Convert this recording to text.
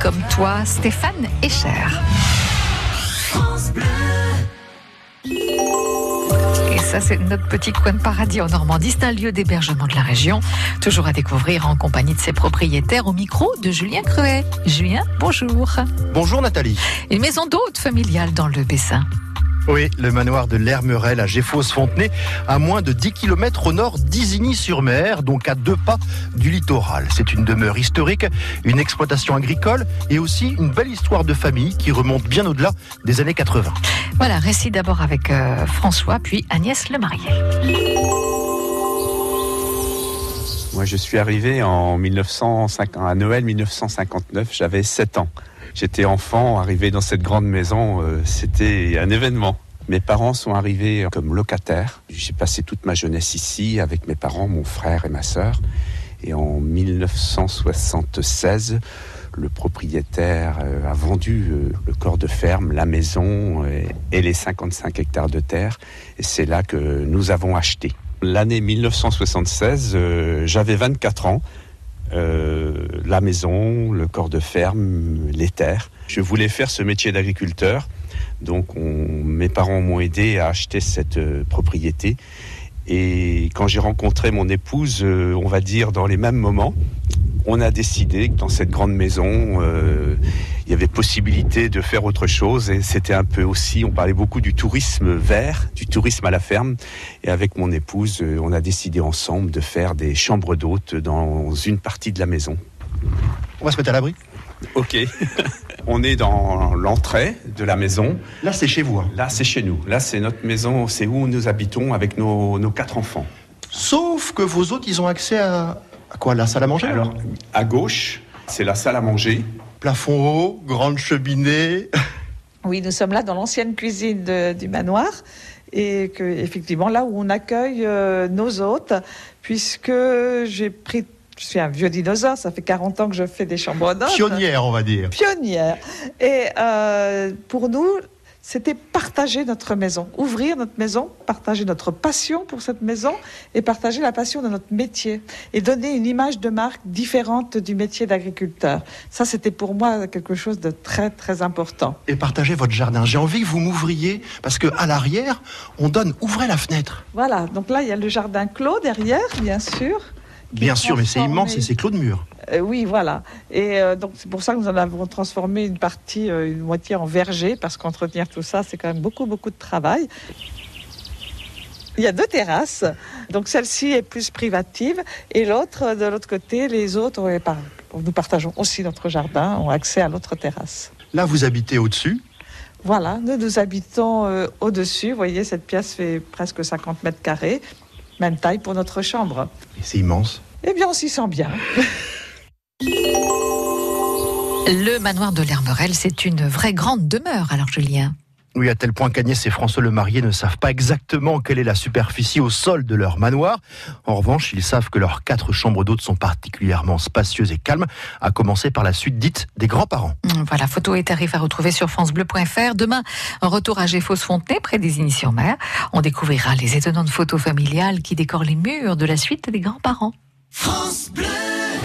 comme toi, Stéphane Echer. Et ça, c'est notre petit coin de paradis en Normandie. C'est un lieu d'hébergement de la région, toujours à découvrir en compagnie de ses propriétaires au micro de Julien Creuet. Julien, bonjour. Bonjour Nathalie. Une maison d'hôte familiale dans le Bessin. Oui, le manoir de l'Hermerel à Géfos-Fontenay, à moins de 10 km au nord d'Isigny-sur-Mer, donc à deux pas du littoral. C'est une demeure historique, une exploitation agricole et aussi une belle histoire de famille qui remonte bien au-delà des années 80. Voilà, récit d'abord avec euh, François, puis Agnès Lemarié. Moi, je suis arrivé en 1950, à Noël 1959, j'avais 7 ans. J'étais enfant, arrivé dans cette grande maison, euh, c'était un événement. Mes parents sont arrivés comme locataires. J'ai passé toute ma jeunesse ici avec mes parents, mon frère et ma sœur. Et en 1976, le propriétaire euh, a vendu euh, le corps de ferme, la maison et les 55 hectares de terre. Et c'est là que nous avons acheté. L'année 1976, j'avais 24 ans. Euh, la maison, le corps de ferme, les terres. Je voulais faire ce métier d'agriculteur, donc mes parents m'ont aidé à acheter cette euh, propriété. Et quand j'ai rencontré mon épouse, euh, on va dire dans les mêmes moments, on a décidé que dans cette grande maison, il y avait possibilité de faire autre chose. Et c'était un peu aussi, on parlait beaucoup du tourisme vert, du tourisme à la ferme. Et avec mon épouse, euh, on a décidé ensemble de faire des chambres d'hôtes dans une partie de la maison. On va se mettre à l'abri Ok. on est dans l'entrée de la maison. Là, c'est chez vous. Hein. Là, c'est chez nous. Là, c'est notre maison. C'est où nous habitons avec nos, nos quatre enfants. Sauf que vos hôtes, ils ont accès à, à quoi? La salle à manger Alors, à gauche, c'est la salle à manger plafond haut, grande cheminée. Oui, nous sommes là dans l'ancienne cuisine du manoir et que effectivement là où on accueille euh, nos hôtes, puisque j'ai pris je suis un vieux dinosaure, ça fait 40 ans que je fais des chambres d'hôtes. Pionnière, on va dire. Pionnière. Et euh, pour nous, c'était partager notre maison, ouvrir notre maison, partager notre passion pour cette maison et partager la passion de notre métier et donner une image de marque différente du métier d'agriculteur. Ça, c'était pour moi quelque chose de très très important. Et partager votre jardin. J'ai envie que vous m'ouvriez parce que à l'arrière, on donne ouvrez la fenêtre. Voilà. Donc là, il y a le jardin clos derrière, bien sûr. Bien sûr, mais c'est immense et c'est clos de mur. Euh, oui, voilà. Et euh, donc c'est pour ça que nous en avons transformé une partie, euh, une moitié en verger, parce qu'entretenir tout ça, c'est quand même beaucoup, beaucoup de travail. Il y a deux terrasses, donc celle-ci est plus privative, et l'autre, de l'autre côté, les autres, nous partageons aussi notre jardin, ont accès à l'autre terrasse. Là, vous habitez au-dessus Voilà, nous, nous habitons au-dessus. Vous voyez, cette pièce fait presque 50 mètres carrés, même taille pour notre chambre. C'est immense. Eh bien, on s'y sent bien. Le manoir de l'Hermerel, c'est une vraie grande demeure, alors Julien. Oui, à tel point qu'Agnès et François le marié ne savent pas exactement quelle est la superficie au sol de leur manoir. En revanche, ils savent que leurs quatre chambres d'hôtes sont particulièrement spacieuses et calmes, à commencer par la suite dite des grands-parents. Mmh, voilà, photo et tarifs à retrouver sur francebleu.fr. Demain, un retour à Géfos-Fontenay, près des sur mer On découvrira les étonnantes photos familiales qui décorent les murs de la suite des grands-parents. France Bleu.